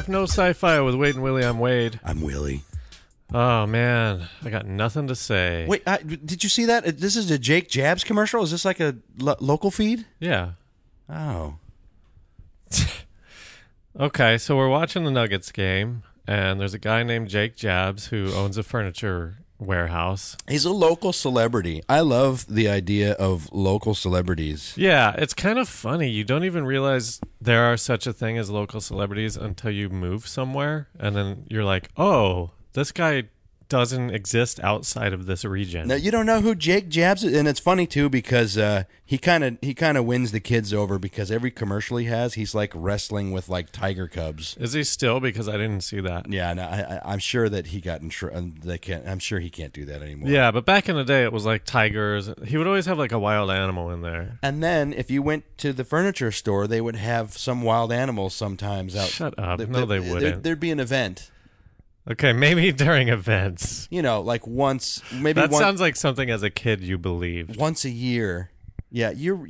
Life No Sci-Fi with Wade and Willie. I'm Wade. I'm Willie. Oh man, I got nothing to say. Wait, I, did you see that? Uh, This is a Jake Jabs commercial. Is this like a lo- local feed? Yeah. Oh, Okay, so we're watching the Nuggets game, and there's a guy named Jake Jabs who owns a furniture warehouse. he's a local celebrity. I love the idea of local celebrities. Yeah, it's kind of funny. You don't even realize there are such a thing as local celebrities until you move somewhere, and then you're like, oh, this guy doesn't exist outside of this region. Now you don't know who Jake Jabs is, and it's funny too because uh, he kind of he kind of wins the kids over because every commercial he has, he's like wrestling with like tiger cubs. Is he still? Because I didn't see that. Yeah, no, I, I, I'm sure that he got in. Tr- uh, they can't. I'm sure he can't do that anymore. Yeah, but back in the day, it was like tigers. He would always have like a wild animal in there. And then if you went to the furniture store, they would have some wild animals sometimes out. Shut up. Th- No, th- they there- wouldn't. There'd be an event. Okay, maybe during events. You know, like once, maybe That one, sounds like something as a kid you believed. once a year. Yeah, you're.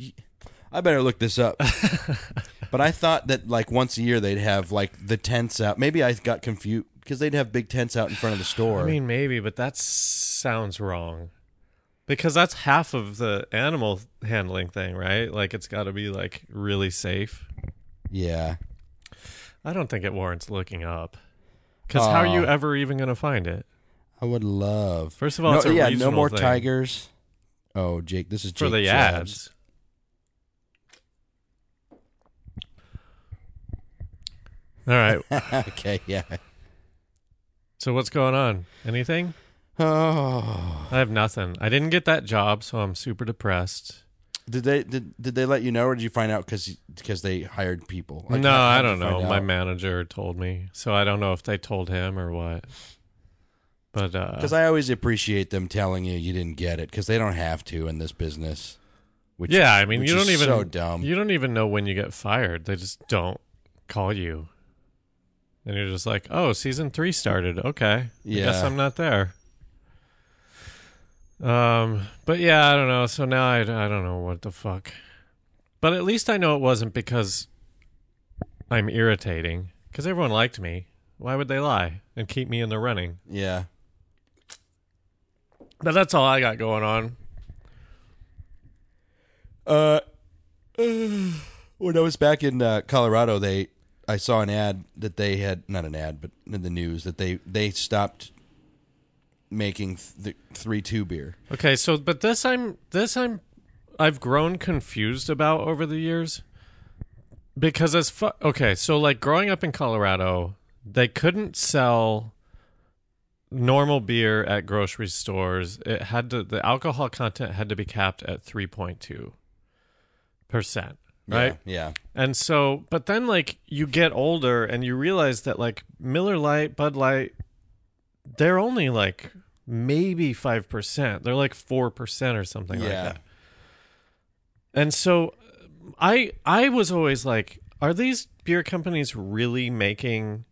I better look this up. but I thought that like once a year they'd have like the tents out. Maybe I got confused because they'd have big tents out in front of the store. I mean, maybe, but that sounds wrong. Because that's half of the animal handling thing, right? Like it's got to be like really safe. yeah. I don't think it warrants looking up. Because how are you uh, ever even going to find it? I would love. First of all, no, it's a yeah, no regional more thing. tigers. Oh, Jake, this is for the Jabs. ads. All right. okay, yeah. So what's going on? Anything? Oh, I have nothing. I didn't get that job, so I'm super depressed. Did they did did they let you know, or did you find out because because they hired people? Like, no, how- how I don't know. My out? manager told me, so I don't know if they told him or what. But uh, Because I always appreciate them telling you you didn't get it because they don't have to in this business. Which, yeah, I mean, you don't even so dumb. you don't even know when you get fired. They just don't call you, and you're just like, oh, season three started. Okay, I guess I'm not there. Um, but yeah, I don't know. So now I, I don't know what the fuck. But at least I know it wasn't because I'm irritating. Because everyone liked me. Why would they lie and keep me in the running? yeah, But that's all I got going on. Uh, when I was back in uh, Colorado, they I saw an ad that they had not an ad, but in the news that they they stopped making th- the three two beer. Okay, so but this I'm this I'm I've grown confused about over the years because as fu- okay, so like growing up in Colorado, they couldn't sell normal beer at grocery stores. It had to the alcohol content had to be capped at 3.2 percent, right? Yeah, And so, but then like you get older and you realize that like Miller Lite, Bud Light, they're only like maybe 5%. They're like 4% or something like Yeah. that. And so I I was always like are these beer companies really making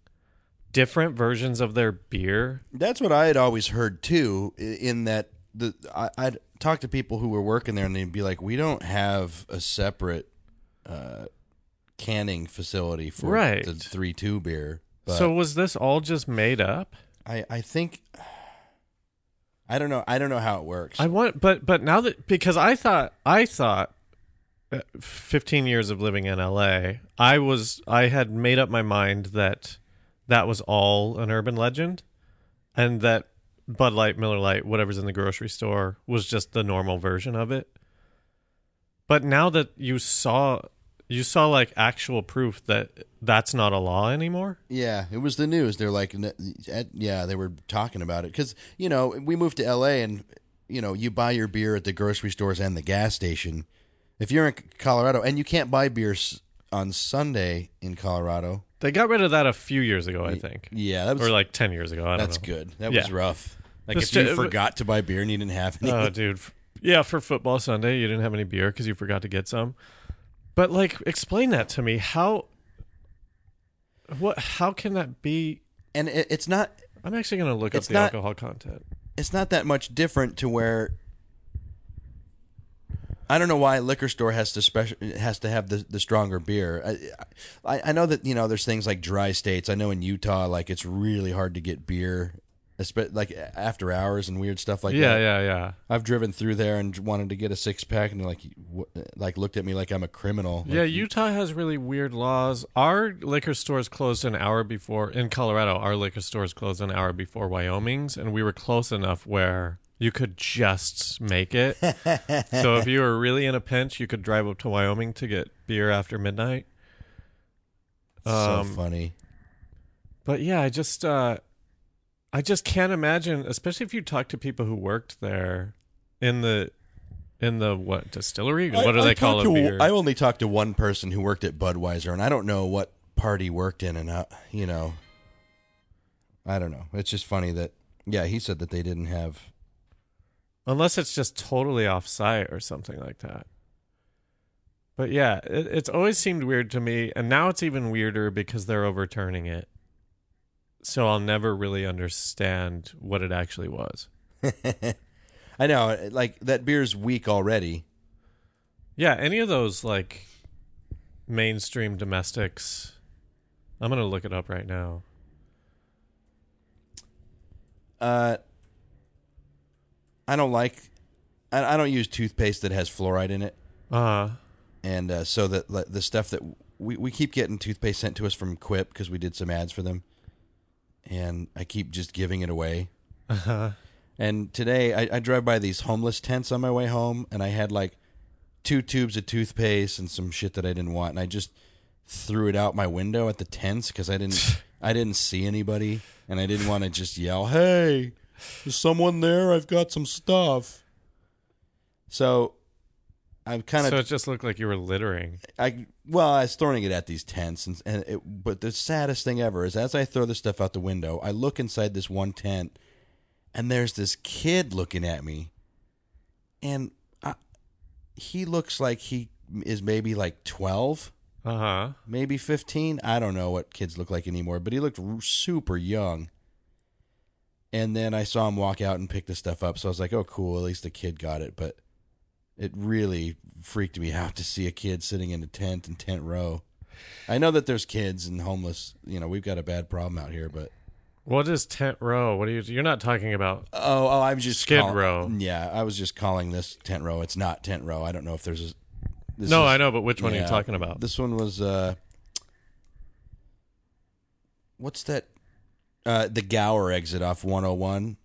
different versions of their beer? that's what I had always heard too. In that the I, I'd talk to people who were working there, and they'd be like, "We don't have a separate uh, canning facility for Right. the three two beer." But so was this all just made up? I I think. I don't know. I don't know how it works. I want, but but now that because I thought I thought, uh, fifteen years of living in L.A., I was I had made up my mind that that was all an urban legend, and that Bud Light, Miller Lite, whatever's in the grocery store was just the normal version of it. But now that you saw, you saw like actual proof that that's not a law anymore. Yeah, it was the news. They're like, yeah, they were talking about it because you know we moved to L.A. and you know you buy your beer at the grocery stores and the gas station. If you're in Colorado and you can't buy beers on Sunday in Colorado, They got rid of that a few years ago, I think, yeah, that was or like ten years ago. I don't that's good. That Yeah. was rough. Like if you forgot to buy beer and you didn't have oh, any. Oh, dude. Yeah, for football Sunday, you didn't have any beer because you forgot to get some. But like, explain that to me. How? What? How can that be? and it, it's not I'm actually going to look up the not- alcohol content. it's not that much different to where I don't know why a liquor store has to special has to have the, the stronger beer. I, I I know that you know there's things like dry states. I know in Utah, like it's really hard to get beer, like after hours and weird stuff like yeah, that. yeah, yeah. Yeah. I've driven through there and wanted to get a six pack, and like like looked at me like I'm a criminal. Like, Yeah, Utah has really weird laws. Our liquor stores closed an hour before in Colorado. Our liquor stores closed an hour before Wyoming's, and we were close enough where you could just make it. so if you were really in a pinch, you could drive up to Wyoming to get beer after midnight. so Um, funny. But yeah, I just uh I just can't imagine, especially if you talk to people who worked there in the in the what distillery? What do I- I they call it? to- I only talked to one person who worked at Budweiser, and I don't know what party worked in, and how, you know, I don't know. It's just funny that yeah, he said that they didn't have. Unless it's just totally off site or something like that. But yeah, it, it's always seemed weird to me, and now it's even weirder because they're overturning it. So I'll never really understand what it actually was. I know, like that beer's weak already. Yeah, any of those like mainstream domestics. I'm gonna look it up right now. Uh, I don't like. I, I don't use toothpaste that has fluoride in it, Uh-huh. and uh, so that like, the stuff that we we keep getting toothpaste sent to us from Quip because we did some ads for them, and I keep just giving it away. huh. And today I, I drive by these homeless tents on my way home, and I had like two tubes of toothpaste and some shit that I didn't want, and I just threw it out my window at the tents because I didn't I didn't see anybody, and I didn't want to just yell, "Hey, is someone there? I've got some stuff." So I'm kind of so it just looked like you were littering. I well, I was throwing it at these tents, and, and it, but the saddest thing ever is as I throw the stuff out the window, I look inside this one tent, and there's this kid looking at me, and I, he looks like he is maybe like twelve, Uh huh. maybe fifteen. I don't know what kids look like anymore, but he looked r- super young. And then I saw him walk out and pick the stuff up, so I was like, "Oh, cool! At least the kid got it." But it really freaked me out to see a kid sitting in a tent in tent row. I know that there's kids and homeless. You know, we've got a bad problem out here, but What is tent row? What are you? You're not talking about. oh, oh, I was just Skid call- row. Yeah, I was just calling this tent row. It's not tent row. I don't know if there's a. This no, is- I know, but which one are you talking about? This one was uh What's that uh the Gower exit off 101?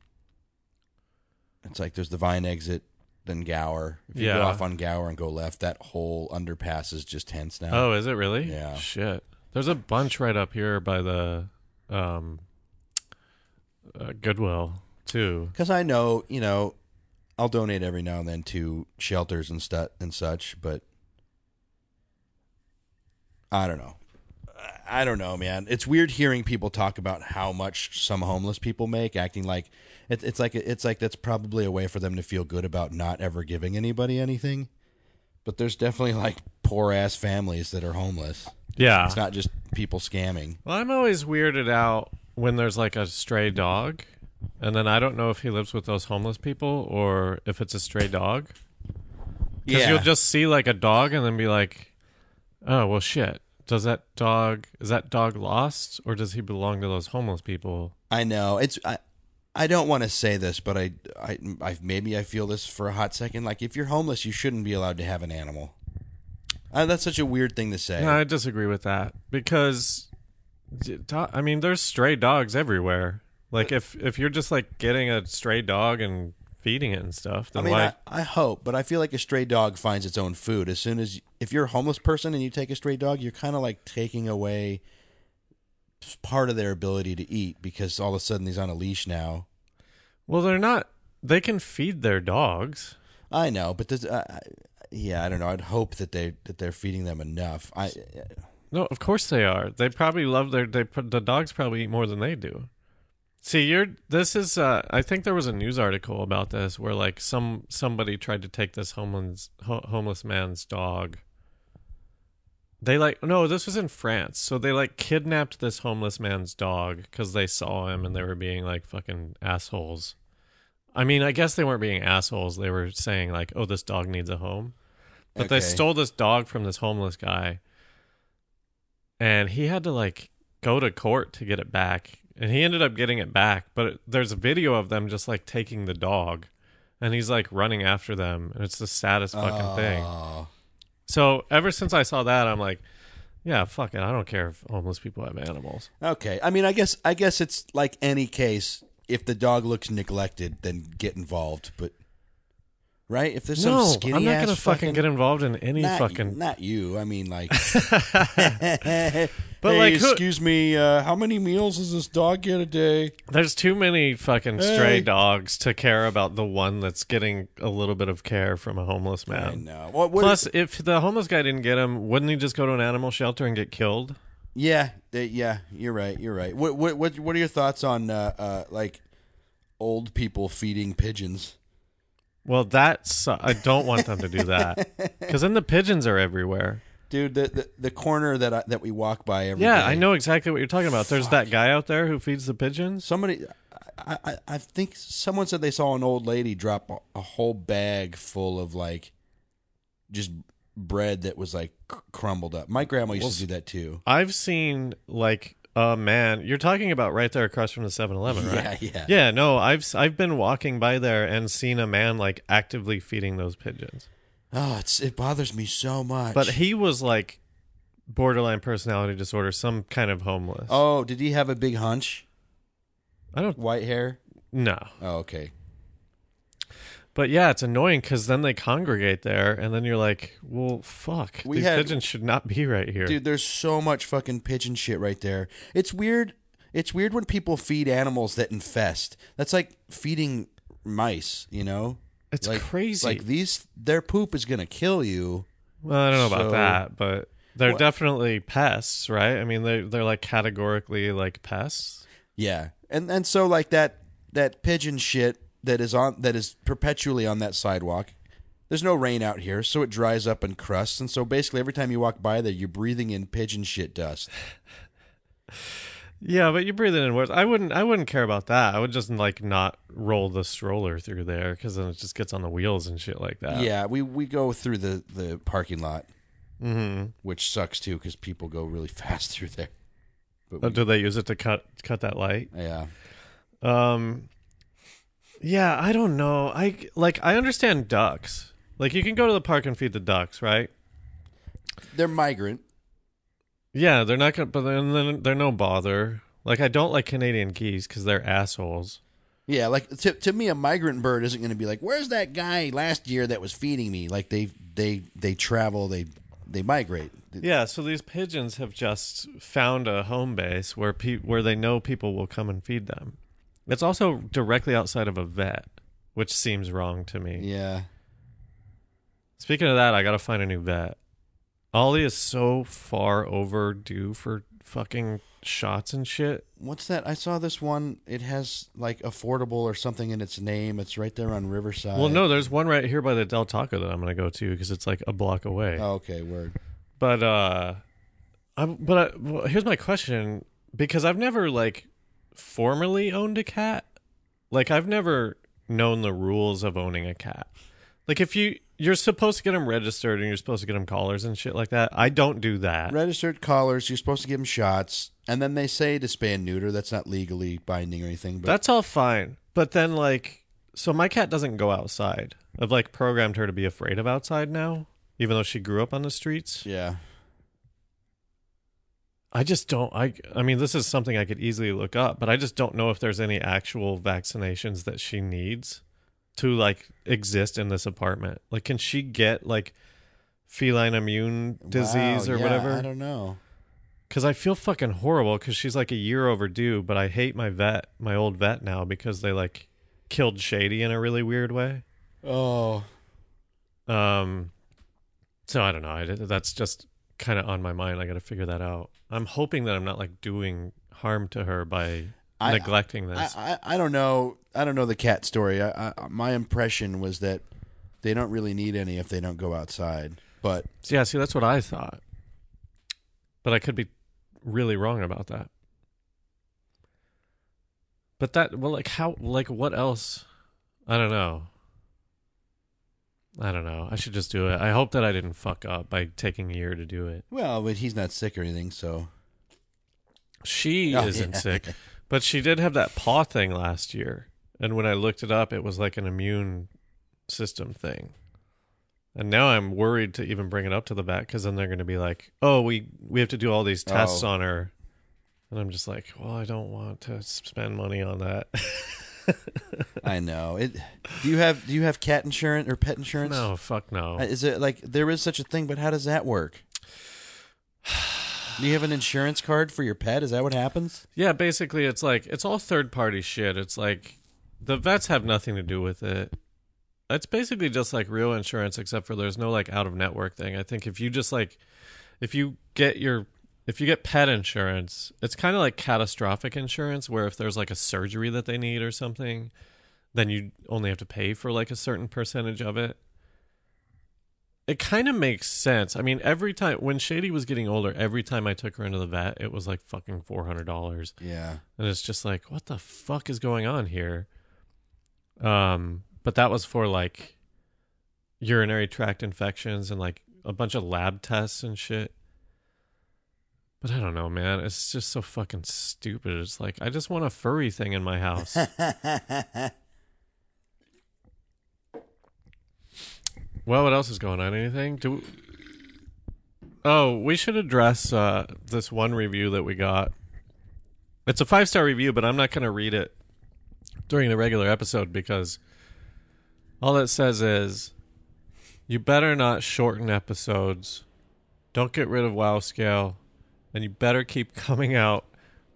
It's like there's the Vine exit then Gower. If you Yeah. go off on Gower and go left, that whole underpass is just tents now. Oh, is it really? Yeah. Shit. There's a bunch right up here by the um uh, Goodwill too. Cuz I know, you know, I'll donate every now and then to shelters and stu- and such, but I don't know. I don't know, man. It's weird hearing people talk about how much some homeless people make, acting like it, it's like it's like that's probably a way for them to feel good about not ever giving anybody anything. But there's definitely like poor ass families that are homeless. Yeah. It's not just people scamming. Well, I'm always weirded out when there's like a stray dog, and then I don't know if he lives with those homeless people or if it's a stray dog. Because Yeah, you'll just see like a dog and then be like, "Oh well, shit. Does that dog is that dog lost or does he belong to those homeless people?" I know it's. I, I don't want to say this, but I, I, I, maybe I feel this for a hot second. Like, if you're homeless, you shouldn't be allowed to have an animal. Uh, that's such a weird thing to say. No, I disagree with that because, I mean, there's stray dogs everywhere. Like if if you're just like getting a stray dog and feeding it and stuff, I mean, why? I, I hope, but I feel like a stray dog finds its own food. As soon as, if you're a homeless person and you take a stray dog, you're kind of like taking away part of their ability to eat because all of a sudden he's on a leash now. well, they're not. They can feed their dogs. I know, but this, uh, yeah, I don't know. I'd hope that they that they're feeding them enough. I, No, of course they are. They probably love their. They the dogs probably eat more than they do. See, you're. This is. Uh, I think there was a news article about this where like some somebody tried to take this homeless ho- homeless man's dog. They like no, this was in France. So they like kidnapped this homeless man's dog because they saw him and they were being like fucking assholes. I mean, I guess they weren't being assholes. They were saying like, "Oh, this dog needs a home." But they stole this dog from this homeless guy, and he had to like go to court to get it back, and he ended up getting it back. But there's a video of them just like taking the dog, and he's like running after them, and it's the saddest fucking thing. Oh. So ever since I saw that, I'm like, yeah, fuck it. I don't care if homeless people have animals. Okay. I mean, I guess I guess it's like any case. If the dog looks neglected, then get involved. But right, if there's some no, skinny I'm not gonna fucking get involved in any not, fucking. not you. I mean, like. But, Hey, like, who- excuse me. Uh, how many meals does this dog get a day? There's too many fucking stray Hey. dogs to care about the one that's getting a little bit of care from a homeless I man. know. What, what Plus, if the homeless guy didn't get him, wouldn't he just go to an animal shelter and get killed? Yeah, they, yeah, you're right. You're right. What what what what are your thoughts on uh, uh like old people feeding pigeons? Well, that's I don't want them to do that because then the pigeons are everywhere. Dude, the the, the corner that I, that we walk by every Yeah, day- I know exactly what you're talking about. There's that guy out there who feeds the pigeons. Somebody, I, I I think someone said they saw an old lady drop a, a whole bag full of like just bread that was like cr- crumbled up. My grandma used to do that too. I've seen like a man. You're talking about right there across from the 7-Eleven, right? Yeah, yeah. Yeah, no, I've I've been walking by there and seen a man like actively feeding those pigeons. Oh, it's it bothers me so much. But he was like borderline personality disorder, some kind of homeless. oh, did he have a big hunch? I don't White hair? no. Oh, okay. But yeah, it's annoying because then they congregate there, and then you're like, well, fuck. We These had- pigeons should not be right here. Dude, there's so much fucking pigeon shit right there. It's weird. It's weird when people feed animals that infest. That's like feeding mice, you know? It's like, crazy. Like these their poop is going to kill you. well, I don't know about that, but they're What- definitely pests, right? I mean, they they're like categorically like pests. Yeah. And and so like that that pigeon shit that is on that is perpetually on that sidewalk. There's no rain out here, so it dries up and crusts, and so basically every time you walk by there, you're breathing in pigeon shit dust. Yeah, but you're breathing in worse. I wouldn't. I wouldn't care about that. I would just like not roll the stroller through there because then it just gets on the wheels and shit like that. Yeah, we we go through the the parking lot, Mm-hmm. which sucks too because people go really fast through there. But Oh, we- do they use it to cut cut that light? yeah, Um. Yeah, I don't know. I like. I understand ducks. Like you can go to the park and feed the ducks, right? they're migrant. Yeah, they're not gonna. But then they're no bother. Like I don't like Canadian geese because they're assholes. Yeah, like to to me, a migrant bird isn't going to be like, "Where's that guy last year that was feeding me?" Like they they they travel, they they migrate. Yeah, so these pigeons have just found a home base where pe- where they know people will come and feed them. It's also directly outside of a vet, which seems wrong to me. Yeah, Speaking of that, I got to find a new vet. Ollie is so far overdue for fucking shots and shit. what's that? I saw this one. It has like affordable or something in its name. It's right there on Riverside. Well, no, there's one right here by the Del Taco that I'm going to go to because it's like a block away. Oh, okay, word. But uh, I'm but I, well, here's my question because I've never like formally owned a cat. Like I've never known the rules of owning a cat. Like if you you're supposed to get them registered and you're supposed to get them collars and shit like that. I don't do that. Registered collars. You're supposed to give them shots, and then they say to spay and neuter. That's not legally binding or anything. But That's all fine. But then like so my cat doesn't go outside. I've like programmed her to be afraid of outside now, even though she grew up on the streets. yeah, I just don't I I mean this is something I could easily look up, but I just don't know if there's any actual vaccinations that she needs to like exist in this apartment. Like can she get like feline immune disease Wow, or yeah, whatever? I don't know. Cuz I feel fucking horrible cuz she's like a year overdue, but I hate my vet, my old vet now because they like killed Shady in a really weird way. Oh, Um, so I don't know. I, that's just kind of on my mind. I got to figure that out. I'm hoping that I'm not like doing harm to her by neglecting I, this. I I don't know. I don't know the cat story. I, I my impression was that they don't really need any if they don't go outside. But yeah, see, that's what I thought, but I could be really wrong about that. But that, well, like how, like what else? I don't know. I don't know. I should just do it. I hope that I didn't fuck up by taking a year to do it. Well, but he's not sick or anything, so She Oh, isn't yeah. sick, but she did have that paw thing last year. And when I looked it up, it was like an immune system thing. And now I'm worried to even bring it up to the vet because then they're going to be like, "Oh, we we have to do all these tests Oh. on her," and I'm just like, "Well, I don't want to spend money on that." I know it. Do you have do you have cat insurance or pet insurance? no, fuck no. Uh, Is it like there is such a thing, but how does that work? Do you have an insurance card for your pet? Is that what happens? Yeah, basically, it's like it's all third party shit. It's like the vets have nothing to do with it. It's basically just like real insurance, except for there's no like out of network thing. I think if you just like if you get your if you get pet insurance, it's kind of like catastrophic insurance, where if there's like a surgery that they need or something, then you only have to pay for like a certain percentage of it. It kind of makes sense. I mean, every time when Shady was getting older, every time I took her into the vet, it was like fucking four hundred dollars. Yeah. And it's just like, what the fuck is going on here? Um, but that was for like urinary tract infections and like a bunch of lab tests and shit. But I don't know, man. It's just so fucking stupid. It's like I just want a furry thing in my house. well, what else is going on? Anything? Do Oh, we should address uh, this one review that we got. It's a five star review, but I'm not going to read it during the regular episode because all it says is you better not shorten episodes. Don't get rid of WoW Scale. And you better keep coming out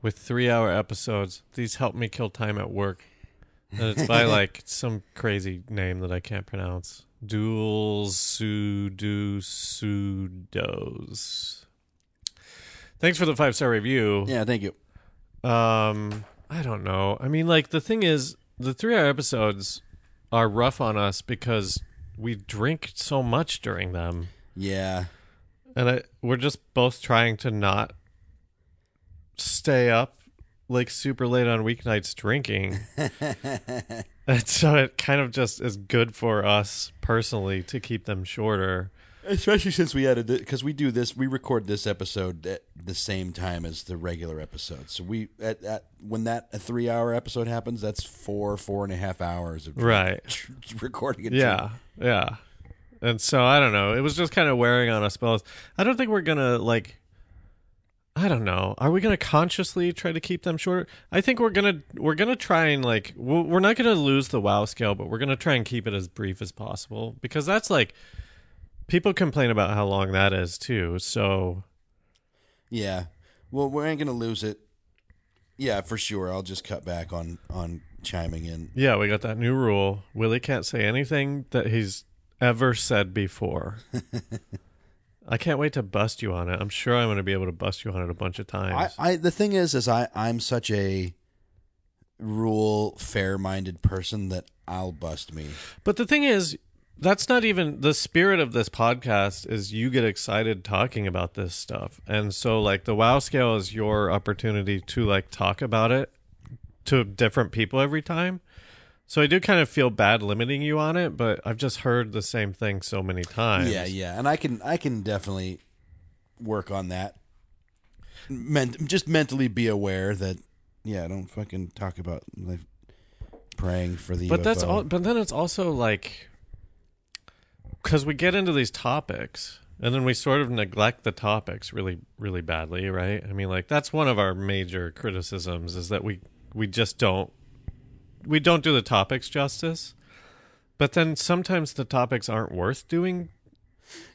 with three hour episodes. These help me kill time at work. And it's by like some crazy name that I can't pronounce. Dual Sudo Sudos. Thanks for the five star review. yeah. Thank you. Um, I don't know. I mean, like the thing is, the three-hour episodes are rough on us because we drink so much during them, Yeah. and I, we're just both trying to not stay up like super late on weeknights drinking. and so it kind of just is good for us personally to keep them shorter. Especially since we added it because we do this, we record this episode at the same time as the regular episode. So we at, at when that a three hour episode happens, that's four four and a half hours of Right. recording it. Yeah, yeah. And so I don't know. It was just kind of wearing on us both. I don't think we're gonna like. I don't know. Are we gonna consciously try to keep them shorter? I think we're gonna we're gonna try and like we're not gonna lose the wow scale, but we're gonna try and keep it as brief as possible because that's like people complain about how long that is too. So Yeah. Well, we ain't gonna lose it. Yeah, for sure. I'll just cut back on on chiming in. yeah, we got that new rule. Willie can't say anything that he's ever said before. I can't wait to bust you on it. I'm sure I'm going to be able to bust you on it a bunch of I, times. I the thing is, is I I'm such a rule fair minded person that I'll bust me. but the thing is, that's not even the spirit of this podcast. Is you get excited talking about this stuff, and so like the WoW scale is your opportunity to like talk about it to different people every time. So I do kind of feel bad limiting you on it, but I've just heard the same thing so many times. Yeah, yeah, and I can I can definitely work on that. Ment- just mentally be aware that yeah, don't fucking talk about like praying for the. but that's all but then it's also like because we get into these topics and then we sort of neglect the topics really really badly right i mean like that's one of our major criticisms is that we we just don't we don't do the topics justice but then sometimes the topics aren't worth doing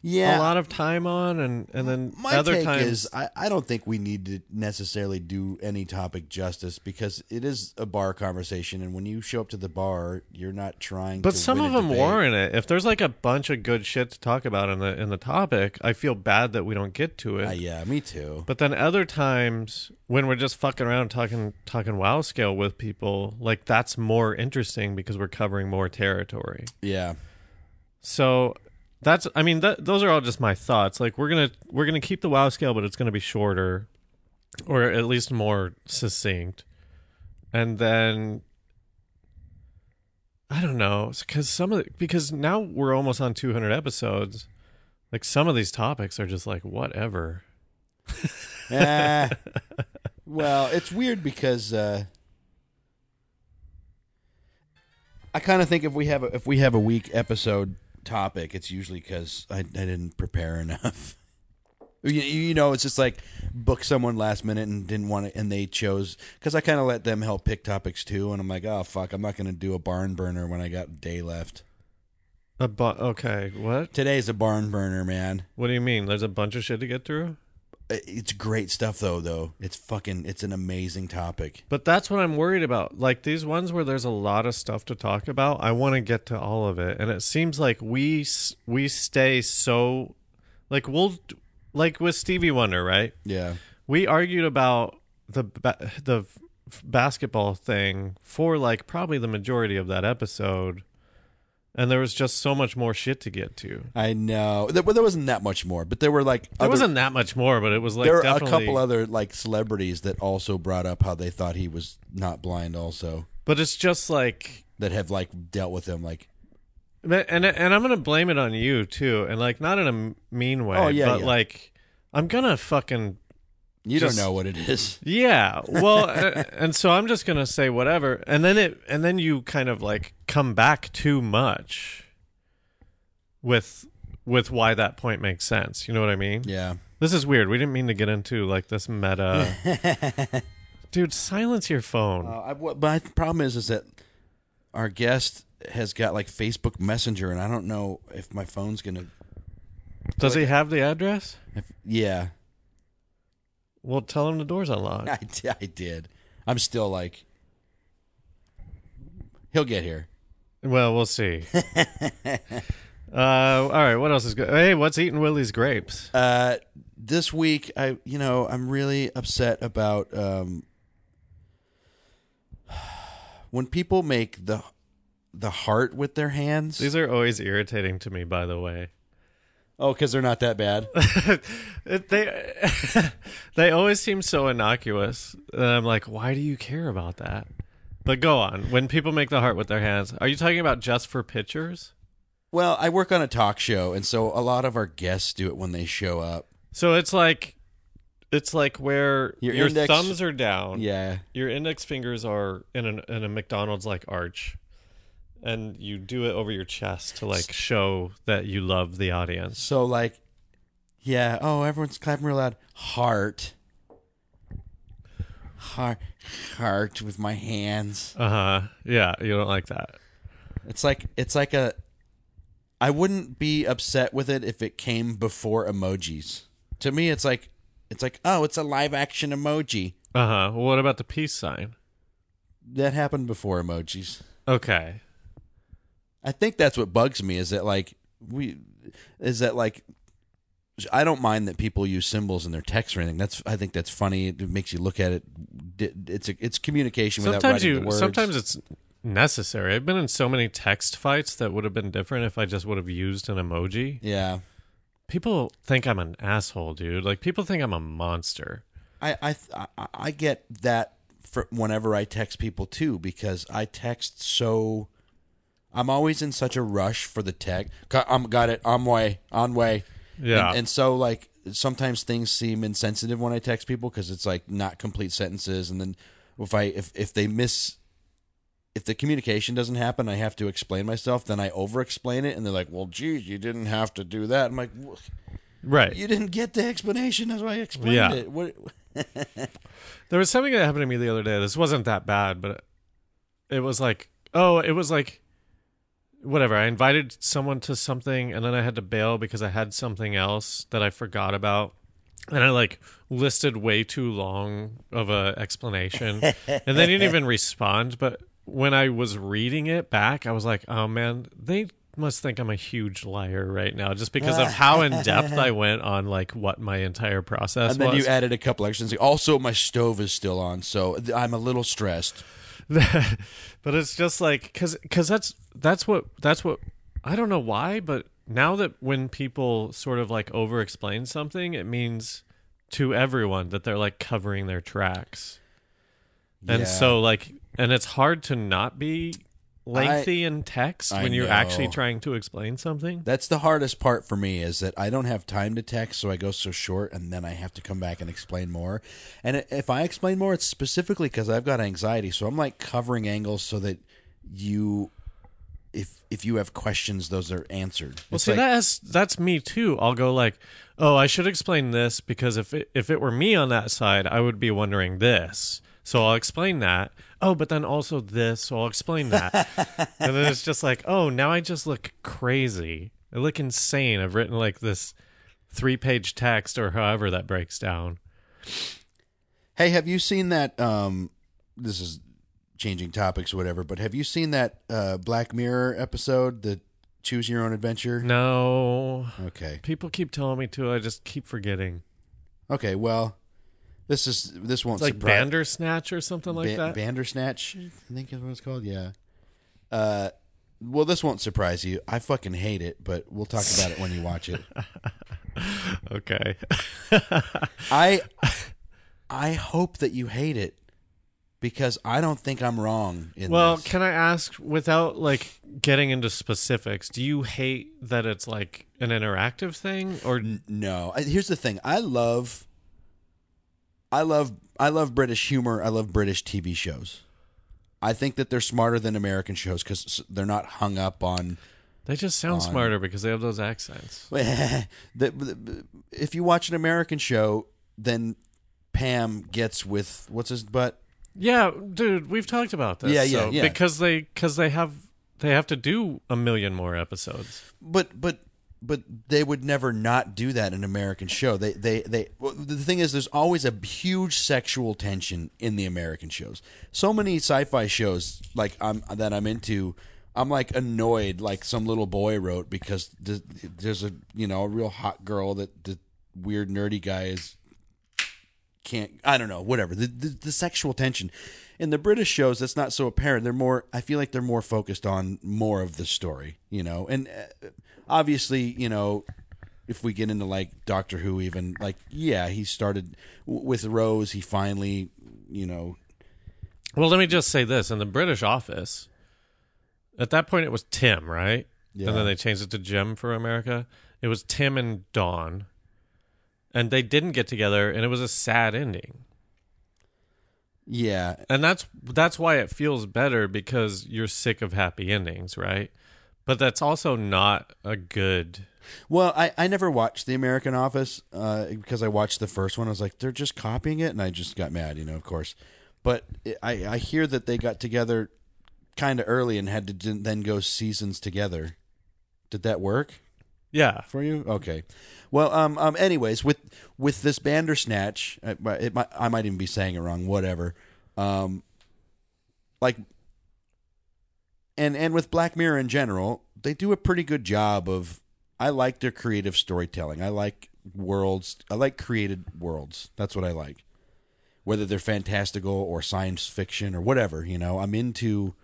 yeah. a lot of time on and and then My other take times is I, I don't think we need to necessarily do any topic justice because it is a bar conversation, and when you show up to the bar, you're not trying. To But to some of them debate. warrant it. If there's like a bunch of good shit to talk about in the in the topic, I feel bad that we don't get to it. Uh, yeah, me too. But then other times when we're just fucking around talking talking WoW scale with people, like that's more interesting because we're covering more territory. Yeah, So that's I mean those are all just my thoughts. Like we're gonna we're gonna keep the WoW scale, but it's gonna be shorter, or at least more succinct. And then I don't know because some of the, because now we're almost on 200 episodes. Like some of these topics are just like whatever. Eh. well, it's weird because uh, I kind of think if we have a, if we have a week episode topic, it's usually because I, I didn't prepare enough. You, you know, it's just like book someone last minute and didn't want it, and they chose because I kind of let them help pick topics too, and I'm like, oh fuck, I'm not going to do a barn burner when I got a day left. A bu- okay, what? Today's a barn burner, man. What do you mean? There's a bunch of shit to get through. Uh, it's great stuff though. Though it's fucking, it's an amazing topic. But that's what I'm worried about. Like these ones where there's a lot of stuff to talk about, I want to get to all of it, and it seems like we we stay so like we'll like with Stevie Wonder, right? Yeah, We argued about the the basketball thing for like probably the majority of that episode, and there was just so much more shit to get to. I know. There, well, there wasn't that much more, but there were like There other- wasn't that much more, but it was like there were a couple other like celebrities that also brought up how they thought he was not blind, also but it's just like that have like dealt with him. Like, and and I'm gonna blame it on you too, and like not in a mean way. Oh, yeah, but yeah. like I'm gonna fucking you Just- don't know what it is. yeah. Well, uh, and so I'm just gonna say whatever, and then it and then you kind of like come back too much with with why that point makes sense. You know what I mean? Yeah, This is weird. We didn't mean to get into like this meta. Dude, silence your phone. uh, I, what, my problem is is that our guest has got like Facebook Messenger, and I don't know if my phone's gonna. Does he have the address? If, yeah, Well, tell him the door's unlocked. I, I did. I'm still like, he'll get here. Well, we'll see. uh, all right, what else is good? Hey, what's eating Willie's grapes? Uh, this week, I you know I'm really upset about um, when people make the the heart with their hands. These are always irritating to me, by the way. Oh, because they're not that bad. They they always seem so innocuous. And I'm like, why do you care about that? But go on. When people make the heart with their hands, are you talking about just for pictures? well, I work on a talk show, and so a lot of our guests do it when they show up. So it's like it's like where Your your, index- thumbs are down. Yeah, your index fingers are in an in a McDonald's like arch, and you do it over your chest to like show that you love the audience. so like, yeah. Oh, everyone's clapping real loud. Heart, heart, heart with my hands. Uh huh. Yeah, you don't like that. It's like it's like a. I wouldn't be upset with it if it came before emojis. To me, it's like it's like oh, it's a live action emoji Uh huh. Well, what about the peace sign? that happened before emojis. Okay. I think that's what bugs me is that like we is that like I don't mind that people use symbols in their text or anything. That's I think that's funny. It makes you look at it. It's a, it's communication without Sometimes writing you. the words. Sometimes it's necessary. I've been in so many text fights that would have been different if I just would have used an emoji. yeah. People think I'm an asshole, dude. Like people think I'm a monster. I I I, I get that for whenever I text people too because I text so I'm always in such a rush for the tech. I'm got it on way on way. Yeah. and, and so like sometimes things seem insensitive when I text people because it's like not complete sentences, and then if I if if they miss. If the communication doesn't happen, I have to explain myself. Then I over-explain it, and they're like, "Well, geez, you didn't have to do that." I'm like, "Wha- Right. "You didn't get the explanation as I explained Yeah. it." What? There was something that happened to me the other day. This wasn't that bad, but it was like, oh, it was like, whatever. I invited someone to something and then I had to bail because I had something else that I forgot about. And I like listed way too long of a explanation. and they didn't even respond. But when I was reading it back, I was like, oh man, they must think I'm a huge liar right now just because of how in depth I went on like what my entire process And then was. you added a couple extras. Also, my stove is still on, so I'm a little stressed. but it's just like because because that's that's what that's what I don't know why, but now that when people sort of like over explain something, it means to everyone that they're like covering their tracks. And Yeah. so like and it's hard to not be lengthy in text I when you're actually trying to explain something. That's the hardest part for me is that I don't have time to text, so I go so short, and then I have to come back and explain more. And if I explain more, it's specifically because I've got anxiety, so I'm like covering angles so that you, if if you have questions, those are answered. Well, It's see, like- that's that's me too. I'll go like, "Oh, I should explain this because if it, if it were me on that side, I would be wondering this." So I'll explain that. Oh, but then also this, so I'll explain that. and then it's just like, "Oh, now I just look crazy. I look insane. I've written like this three-page text or however that breaks down." Hey, have you seen that? Um, this is changing topics or whatever, but have you seen that uh, Black Mirror episode, the Choose Your Own Adventure? No. Okay. People keep telling me to. I just keep forgetting. Okay. Well, this is this won't It's like surprise. Bandersnatch or something like Ba- that. Bandersnatch, I think is what it's called. Yeah. Uh, well, this won't surprise you. I fucking hate it, but we'll talk about it when you watch it. okay. I, I hope that you hate it because I don't think I'm wrong. In Well, this. can I ask without like getting into specifics, do you hate that it's like an interactive thing or no. I, here's the thing. I love. I love I love British humor. I love British TV shows. I think that they're smarter than American shows because they're not hung up on they just sound smarter because they have those accents? if you watch an American show, then Pam gets with what's his butt. Yeah, dude, we've talked about this. Yeah, yeah, so- yeah. Because they because they have they have to do a million more episodes. But but but they would never not do that in an American show. They they they. Well, the thing is, there's always a huge sexual tension in the American shows. So many sci-fi shows like I'm that I'm into. I'm like annoyed, like some little boy wrote because there's a you know a real hot girl that the weird nerdy guy is can't I don't know whatever the, the the sexual tension in the British shows that's not so apparent they're more I feel like they're more focused on more of the story you know and uh, obviously you know if we get into like Doctor Who even like yeah he started w- with Rose he finally you know Well, let me just say this: in the British Office, at that point it was Tim, right? Yeah. And then they changed it to Jim for America. It was Tim and Dawn, and they didn't get together, and it was a sad ending. yeah And that's that's why it feels better because you're sick of happy endings, right? But that's also not a good. Well, I, I never watched The American Office uh, because I watched the first one. I was like, they're just copying it, and I just got mad, you know, of course. But I, I hear that they got together kind of early and had to then go seasons together. Did that work Yeah, for you? Okay. Well, um, um, anyways, with with this Bandersnatch, uh, it might, I might even be saying it wrong. Whatever. Um, like, and and with Black Mirror in general, they do a pretty good job of. I like their creative storytelling. I like worlds. I like created worlds. That's what I like. Whether they're fantastical or science fiction or whatever, you know, I'm into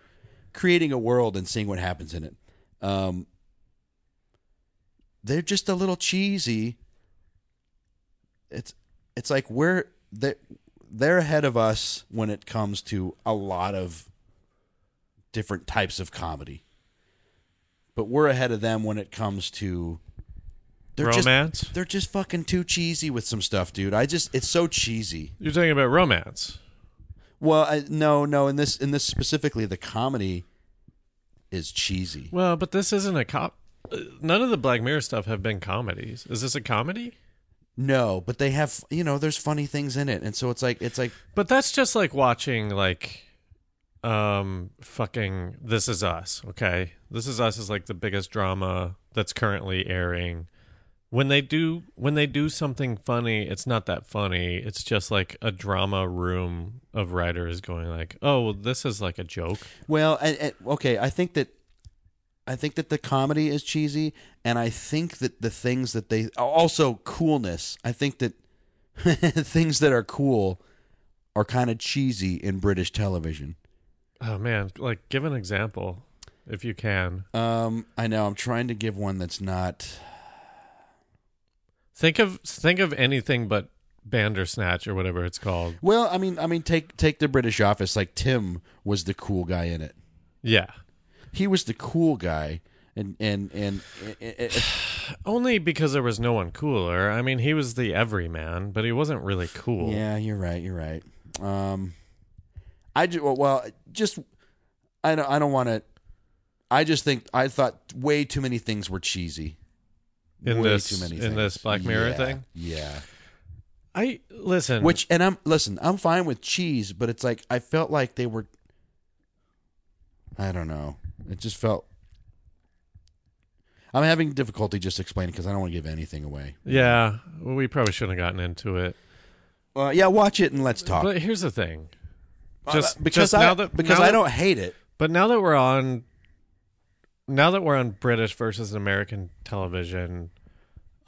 creating a world and seeing what happens in it. Um, they're just a little cheesy. It's it's like we're they they're ahead of us when it comes to a lot of different types of comedy. But we're ahead of them when it comes to they're romance. Just, they're just fucking too cheesy with some stuff, dude. I just it's so cheesy. You're talking about romance. Well, I, no, no. In this, in this specifically, the comedy is cheesy. Well, but this isn't a cop. None of the Black Mirror stuff have been comedies. Is this a comedy? No, but they have, you know, there's funny things in it, and so it's like, it's like, But that's just like watching like um fucking This Is Us, okay? This Is Us is like the biggest drama that's currently airing. When they do when they do something funny, it's not that funny. It's just like a drama room of writers going like, "Oh, well, this is like a joke." well, okay. I think that, I think that the comedy is cheesy, and I think that the things that they also coolness. I think that things that are cool are kind of cheesy in British television. Oh man, like give an example if you can. Um, I know. I'm trying to give one that's not. Think of think of anything but Bandersnatch or whatever it's called. Well, I mean, I mean, take take the British Office. Like Tim was the cool guy in it. Yeah. he was the cool guy, and and and, and- and- Only because there was no one cooler. I mean, he was the everyman, but he wasn't really cool. yeah, you're right, you're right. Um, I ju- well, well, just I don't I don't want to. I just think I thought way too many things were cheesy. In way this too many in things. this Black Mirror Yeah, thing. Yeah. I listen. Which and I'm listen, I'm fine with cheese, but it's like I felt like they were I don't know. It just felt I'm having difficulty just explaining because I don't want to give anything away. yeah, well, we probably shouldn't have gotten into it. Well, yeah, watch it and let's talk. But here's the thing. Just because just I now that because now I that- don't hate it. But now that we're on, now that we're on British versus American television,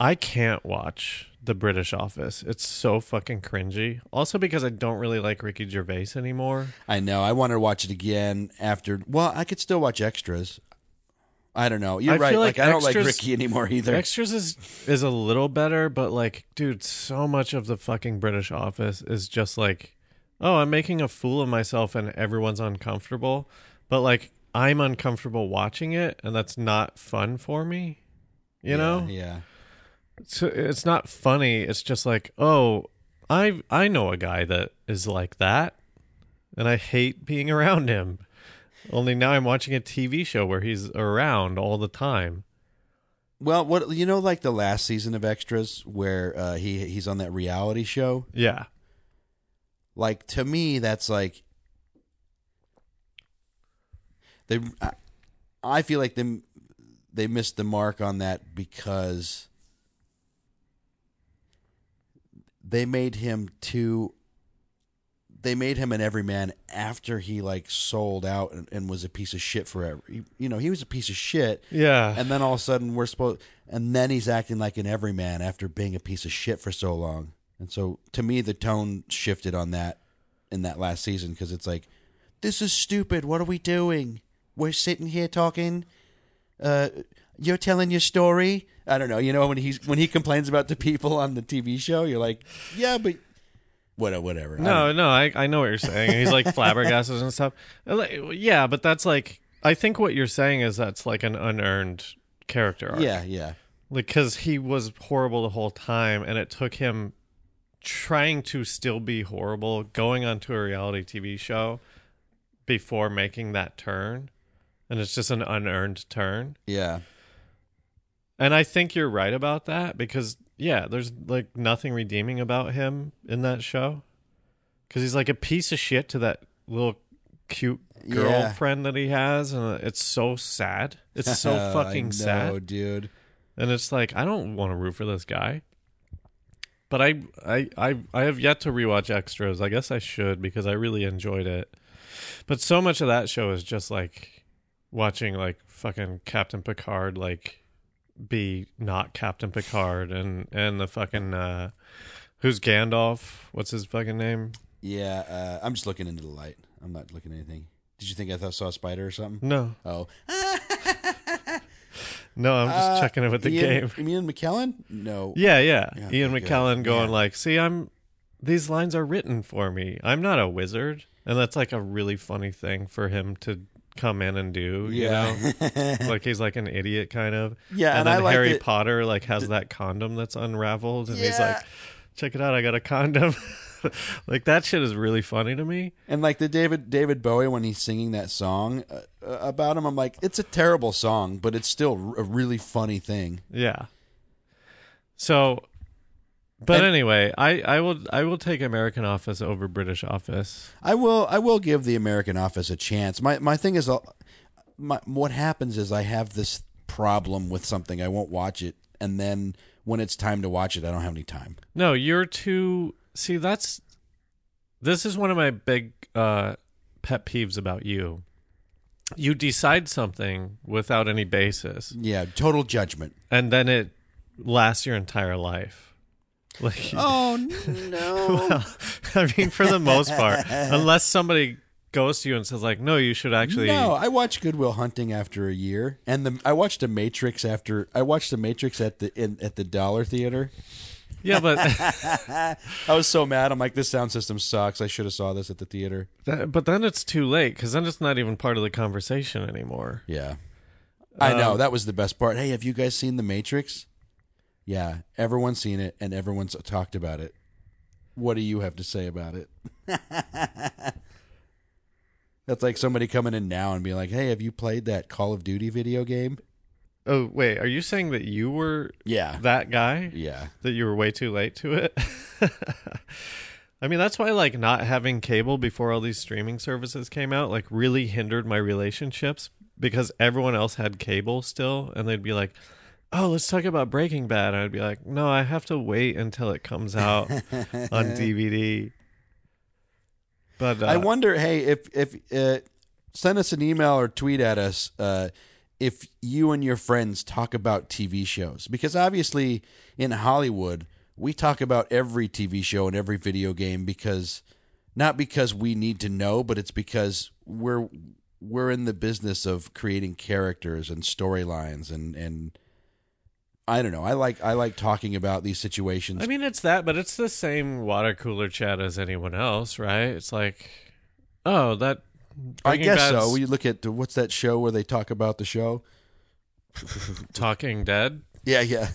I can't watch the British Office. It's so fucking cringy. Also because I don't really like Ricky Gervais anymore. I know. I want to watch it again after. Well, I could still watch extras. I don't know. You're I right. Like, like I don't like Ricky anymore either. Extras is is a little better, but like, dude, so much of the fucking British Office is just like, oh, I'm making a fool of myself and everyone's uncomfortable, but like I'm uncomfortable watching it, and that's not fun for me. You know, Yeah. so it's not funny. It's just like, oh, I I know a guy that is like that, and I hate being around him. Only now I'm watching a TV show where he's around all the time. Well, what you know, like the last season of Extras, where uh, he he's on that reality show. Yeah, Like to me, that's like they. I, I feel like them they missed the mark on that because they made him too. They made him an everyman after he like sold out and, and was a piece of shit forever. You, you know, he was a piece of shit, yeah. and then all of a sudden we're supposed, and then he's acting like an everyman after being a piece of shit for so long. And so to me, the tone shifted on that in that last season because it's like, this is stupid. What are we doing? We're sitting here talking. Uh, you're telling your story. I don't know. You know when he's when he complains about the people on the TV show, you're like, yeah, but whatever, whatever. No, no, I I know what you're saying. He's like flabbergasted and stuff. Yeah, but that's like I think what you're saying is that's like an unearned character arc. yeah, yeah, like because he was horrible the whole time, and it took him trying to still be horrible, going onto a reality TV show before making that turn, and it's just an unearned turn. yeah. And I think you're right about that because yeah, there's like nothing redeeming about him in that show because he's like a piece of shit to that little cute Yeah. girlfriend that he has, and it's so sad. It's so fucking know, sad, dude. and it's like I don't want to root for this guy. But I, I, I, I have yet to rewatch extras. I guess I should because I really enjoyed it. But so much of that show is just like watching like fucking Captain Picard like be not Captain Picard and and the fucking uh who's Gandalf? What's his fucking name? Yeah, uh, I'm just looking into the light. I'm not looking at anything. Did you think I thought saw a spider or something? No. Oh, No, I'm just Uh, checking it with the Ian, game. Ian McKellen? No. Yeah, yeah. Yeah, Ian McKellen going Yeah. like, "See, I'm these lines are written for me. I'm not a wizard." And that's like a really funny thing for him to come in and do, you know? Yeah. like he's like an idiot kind of. Yeah, and, and then like Harry that- Potter like has that condom that's unraveled and he's like, "Check it out, I got a condom." like that shit is really funny to me. and like the David David Bowie when he's singing that song uh, uh, about him, I'm like, it's a terrible song, but it's still a really funny thing. Yeah. So but And- anyway, I I will I will take American Office over British Office. I will I will give the American Office a chance. My my thing is, uh, my what happens is I have this problem with something. I won't watch it, and then when it's time to watch it, I don't have any time. No, you're too. See, that's. This is one of my big uh, pet peeves about you. You decide something without any basis, Yeah, total judgment. and then it lasts your entire life. Like, Oh no! I mean, for the most part, unless somebody goes to you and says, like, no, you should actually. No, I watched Good Will Hunting after a year, and the I watched The Matrix after I watched The Matrix at the in, at the Dollar Theater Yeah, but I was so mad. I'm like, this sound system sucks. I should have saw this at the theater. that, but then it's too late because then it's not even part of the conversation anymore. Yeah. I know. Um, That was the best part. Hey, have you guys seen The Matrix? Yeah. Everyone's seen it and everyone's talked about it. What do you have to say about it? That's like somebody coming in now and being like, hey, have you played that Call of Duty video game? Oh wait, are you saying that you were Yeah. that guy? Yeah. that you were way too late to it. I mean, that's why like not having cable before all these streaming services came out like really hindered my relationships because everyone else had cable still and they'd be like, "Oh, let's talk about Breaking Bad." And I'd be like, "No, I have to wait until it comes out on DVD." But uh, I wonder, hey, if if uh, send us an email or tweet at us uh, if you and your friends talk about TV shows because obviously in Hollywood we talk about every TV show and every video game because not because we need to know, but it's because we're we're in the business of creating characters and storylines and and I don't know. I like I like talking about these situations. I mean, it's that, but it's the same water cooler chat as anyone else, right? It's like, oh, that. I guess Bad's so. We look at what's that show where they talk about the show? Talking Dead, Yeah, yeah.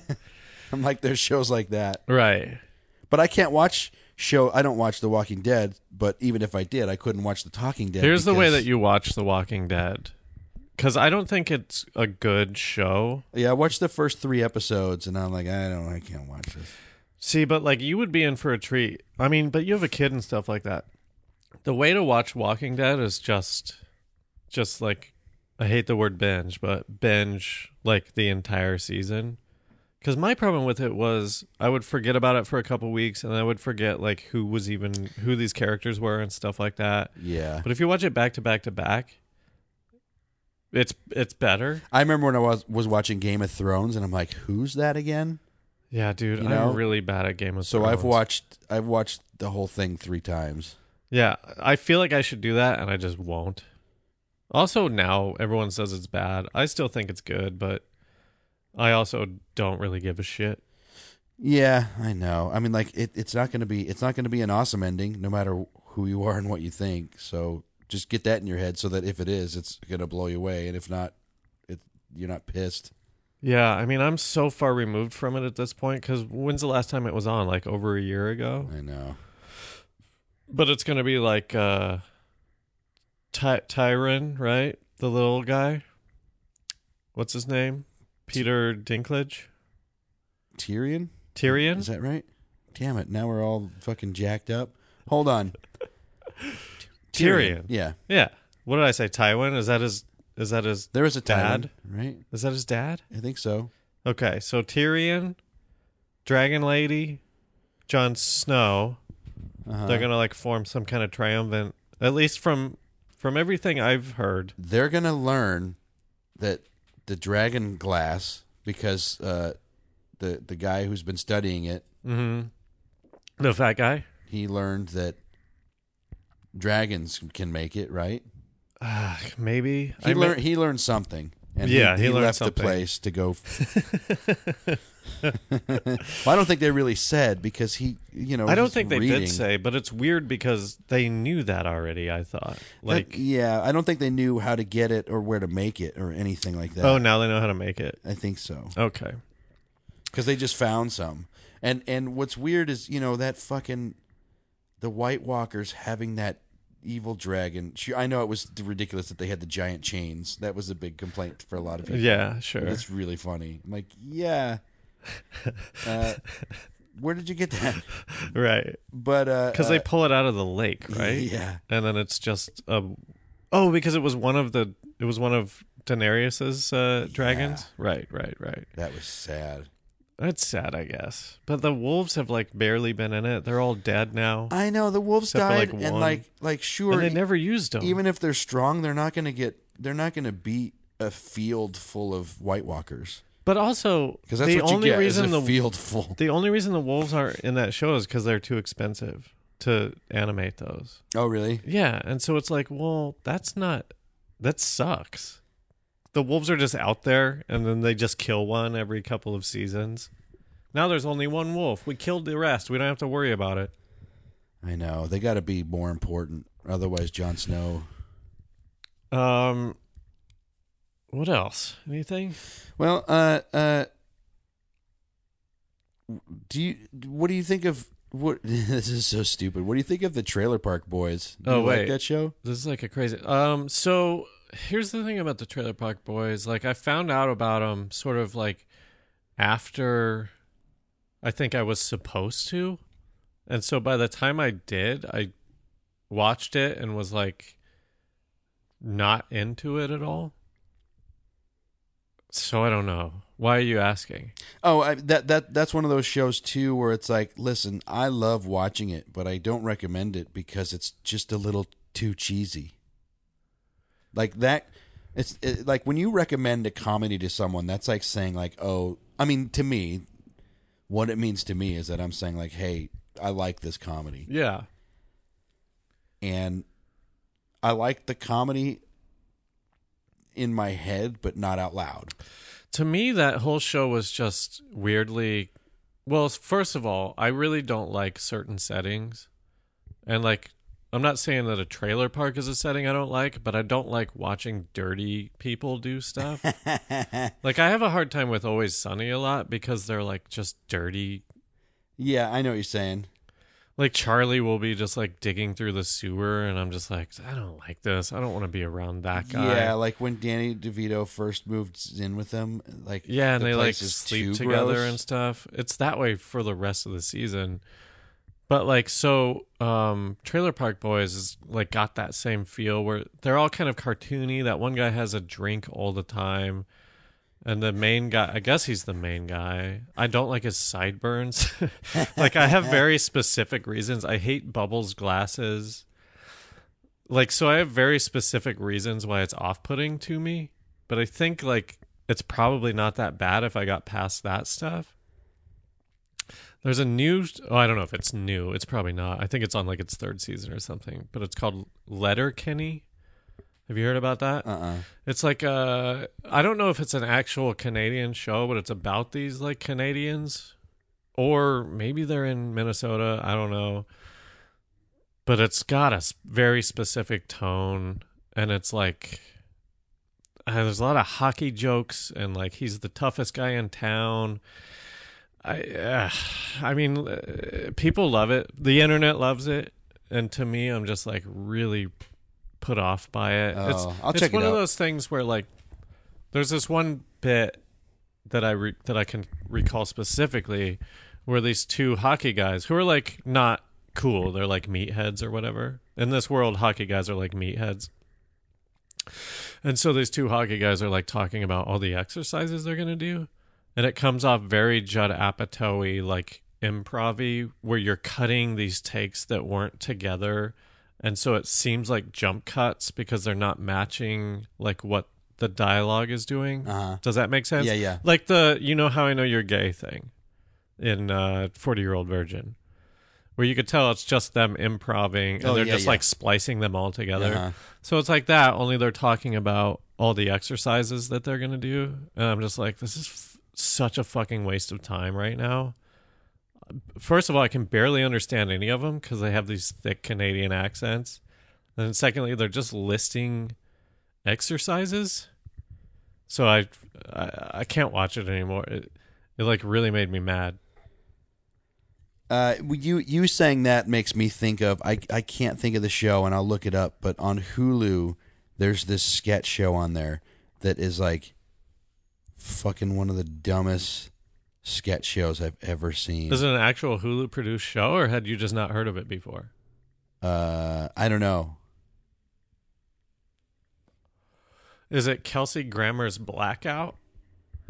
I'm like, there's shows like that, right? but I can't watch show. I don't watch The Walking Dead, but even if I did, I couldn't watch The Talking Dead. Here's the way because- that you watch The Walking Dead. Because I don't think it's a good show. Yeah, I watched the first three episodes, and I'm like, I don't, I can't watch this. See, but like you would be in for a treat. I mean, but you have a kid and stuff like that. The way to watch Walking Dead is just, just like, I hate the word binge, but binge like the entire season. Because my problem with it was I would forget about it for a couple weeks, and I would forget like who was even who these characters were and stuff like that. Yeah, But if you watch it back to back to back, it's it's better. I remember when I was was watching Game of Thrones, and I'm like, who's that again? Yeah, dude, You? I'm really bad at Game of So Thrones. So I've watched, I've watched the whole thing three times. Yeah, I feel like I should do that, and I just won't. Also, now everyone says it's bad. I still think it's good, but I also don't really give a shit. Yeah, I know. I mean, like it, it's not going to be it's not going to be an awesome ending, no matter who you are and what you think. So just get that in your head, so that if it is, it's going to blow you away, and if not, it you're not pissed. Yeah, I mean, I'm so far removed from it at this point because when's the last time it was on? Like over a year ago. I know. But it's gonna be like uh, Ty- Tyron, right? The little guy. What's his name? Peter Dinklage. Tyrion, Tyrion. is that right? Damn it! Now we're all fucking jacked up. Hold on. Tyrion. Yeah, Yeah. What did I say? Tywin? Is that his? Is that his? there is a Dad? Tyrion, right? Is that his dad? I think so. Okay, so Tyrion, Dragon Lady, Jon Snow. Uh-huh. They're gonna like form some kind of triumphant. At least from from everything I've heard. They're gonna learn that the dragon glass, because uh, the the guy who's been studying it mm-hmm. The fat guy. he learned that dragons can make it right. Ah, maybe He I learned he learned something, and Yeah, he, he he left something. the place to go. well, I don't think they really said because he, you know, I don't think they reading. did say, but it's weird because they knew that already. I thought, uh, like, That- yeah, I don't think they knew how to get it or where to make it or anything like that. oh, now they know how to make it. I think so Okay. because they just found some, and and what's weird is you know that fucking the White Walkers having that evil dragon. Sure, I know it was ridiculous that they had the giant chains. That was a big complaint for a lot of people. Yeah, sure. That's really funny. I'm like, yeah. Uh, where did you get that? right. But uh, Because uh, they pull it out of the lake, right? Yeah, and then it's just a oh because it was one of the it was one of Daenerys's uh, dragons right right right that was sad. That's sad I guess but the wolves have like barely been in it they're all dead now I know the wolves Except for, died, like, and one. like like sure, and they never used them even if they're strong, they're not gonna get. They're not gonna beat a field full of White Walkers but also because that's the what you only get reason is a the field full. the only reason the wolves aren't in that show is because they're too expensive to animate those Oh, really? yeah and so it's like well that's not that sucks the wolves are just out there and then they just kill one every couple of seasons Now there's only one wolf. We killed the rest. We don't have to worry about it. I know they got to be more important. Otherwise, Jon Snow. Um, what else? Anything? Well, uh, uh, do you? What do you think of? What this is so stupid. What do you think of the Trailer Park Boys? Do Oh, you like wait. that show? This is like a crazy. Um, so here's the thing about the Trailer Park Boys. Like, I found out about them sort of like after I think I was supposed to, and so by the time I did, I watched it and was like not into it at all. So I don't know. Why are you asking? Oh, I, that that that's one of those shows too, where it's like, listen, I love watching it, but I don't recommend it because it's just a little too cheesy. Like that, it's it, like when you recommend a comedy to someone, that's like saying like, oh, I mean, to me, what it means to me is that I'm saying like, hey, I like this comedy, Yeah. and I like the comedy in my head, but not out loud. to me that whole show was just weirdly well first of all i really don't like certain settings and like i'm not saying that a trailer park is a setting i don't like but i don't like watching dirty people do stuff like i have a hard time with always sunny a lot because they're like just dirty Yeah, I know what you're saying. like charlie will be just like digging through the sewer and i'm just like i don't like this i don't want to be around that guy Yeah, like when Danny DeVito first moved in with them, like Yeah, and the they like sleep together gross. and stuff. It's that way for the rest of the season. But like so um Trailer Park Boys is like got that same feel where they're all kind of cartoony. That one guy has a drink all the time. And the main guy, I guess he's the main guy. I don't like his sideburns. like I have very specific reasons. I hate Bubbles glasses. Like so I have very specific reasons why it's off-putting to me, but I think like it's probably not that bad if I got past that stuff. There's a new oh I don't know if it's new. It's probably not. I think it's on like its third season or something, but it's called Letterkenny. Have you heard about that? Uh-uh. It's like uh I don't know if it's an actual Canadian show, but it's about these like Canadians or maybe they're in Minnesota, I don't know. But it's got a very specific tone and it's like uh, there's a lot of hockey jokes and like he's the toughest guy in town. I uh, I mean uh, people love it. The internet loves it and to me I'm just like really put off by it. it's Oh, I'll it's check it one of those things where like there's this one bit that I re- that I can recall specifically where these two hockey guys who are like not cool, they're like meatheads or whatever. In this world, hockey guys are like meatheads. And so these two hockey guys are like talking about all the exercises they're gonna do, and it comes off very Judd Apatow like improv where you're cutting these takes that weren't together, and so it seems like jump cuts because they're not matching like what the dialogue is doing. Uh-huh. Does that make sense? Yeah, yeah. Like the you know how I know you're gay thing in uh 40 year old virgin. Where you could tell it's just them improving and Oh, they're yeah, just yeah. like splicing them all together. Uh-huh. So it's like that, only they're talking about all the exercises that they're going to do. And I'm just like, this is such a fucking waste of time right now. First of all, I can barely understand any of them because they have these thick Canadian accents. And secondly, they're just listing exercises. So I, I, I can't watch it anymore. It, it like really made me mad. Uh, you you saying that makes me think of I I can't think of the show and I'll look it up, but on Hulu there's this sketch show on there that is like fucking one of the dumbest sketch shows I've ever seen. Is it an actual Hulu produced show or had you just not heard of it before? Uh, I don't know. Is it Kelsey Grammer's Blackout?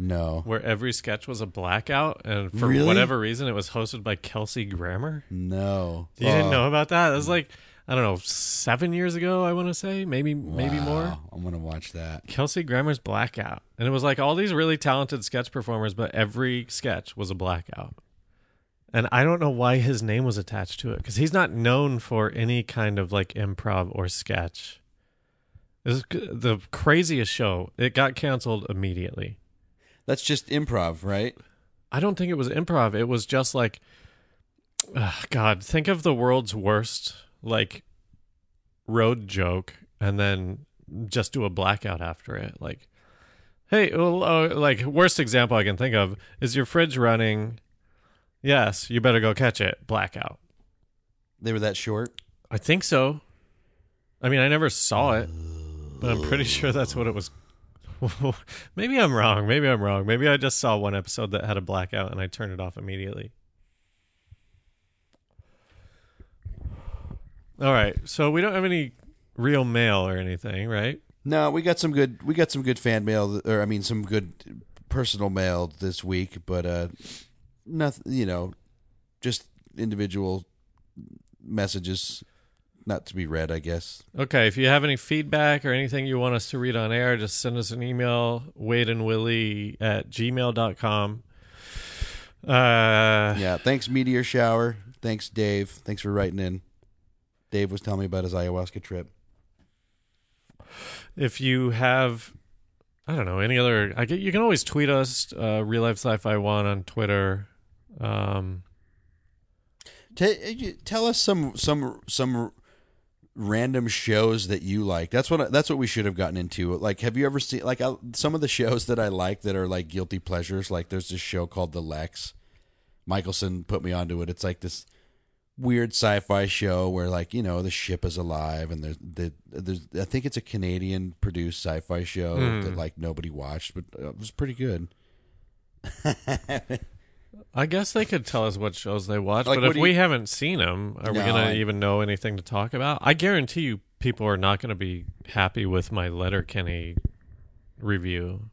No, where every sketch was a blackout, and for Really? whatever reason, it was hosted by Kelsey Grammer. no. You didn't Oh, know about that? It was like I don't know, seven years ago. I want to say maybe maybe more. I'm gonna watch that. Kelsey Grammer's Blackout, and it was like all these really talented sketch performers, but every sketch was a blackout. And I don't know why his name was attached to it because he's not known for any kind of like improv or sketch. It was the craziest show. It got canceled immediately. That's just improv, right? I don't think it was improv. It was just like, God, think of the world's worst like road joke, and then just do a blackout after it. Like, hey, well, uh, like worst example I can think of is your fridge running. Yes, you better go catch it. Blackout. They were that short. I think so. I mean, I never saw it, but I'm pretty sure that's what it was. Maybe I'm wrong. Maybe I'm wrong. Maybe I just saw one episode that had a blackout and I turned it off immediately. All right. So we don't have any real mail or anything, right? No, we got some good. We got some good fan mail, or I mean, some good personal mail this week. But uh, nothing. You know, just individual messages, not to be read. I guess. Okay. If you have any feedback or anything you want us to read on air, just send us an email, Wade and Willie at gmail.com. Uh, Yeah. Thanks, Meteor Shower. Thanks, Dave. Thanks for writing in. Dave was telling me about his ayahuasca trip. if you have i don't know any other i get you can always tweet us uh real life sci-fi one on twitter um T- tell us some some some random shows that you like. That's what I- that's what we should have gotten into. Like, have you ever seen like I, some of the shows that I like that are like guilty pleasures? Like, there's this show called The Lexx. Michelson put me onto it. It's like this weird sci-fi show where like you know the ship is alive and there's the there's I think it's a Canadian produced sci-fi show Hmm. that like nobody watched, but uh, it was pretty good. i guess they could tell us what shows they watch Like, but if do we haven't seen them are we gonna I- even know anything to talk about i guarantee you people are not gonna be happy with my letterkenny review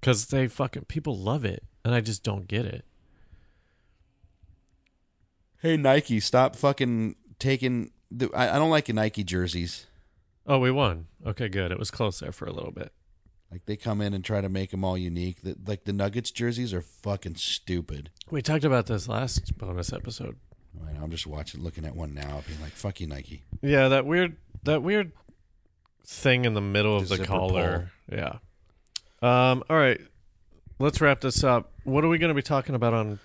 because they fucking people love it and i just don't get it Hey Nike, stop fucking taking. The, I, I don't like Nike jerseys. oh we won okay good it was close there for a little bit Like they come in and try to make them all unique. That like the Nuggets jerseys are fucking stupid. we talked about this last bonus episode I know, I'm just watching, looking at one now, being like, "Fuck you, Nike." Yeah, that weird that weird thing in the middle of The the, zipper collar. Yeah. Um all right. Let's wrap this up. What are we going to be talking about on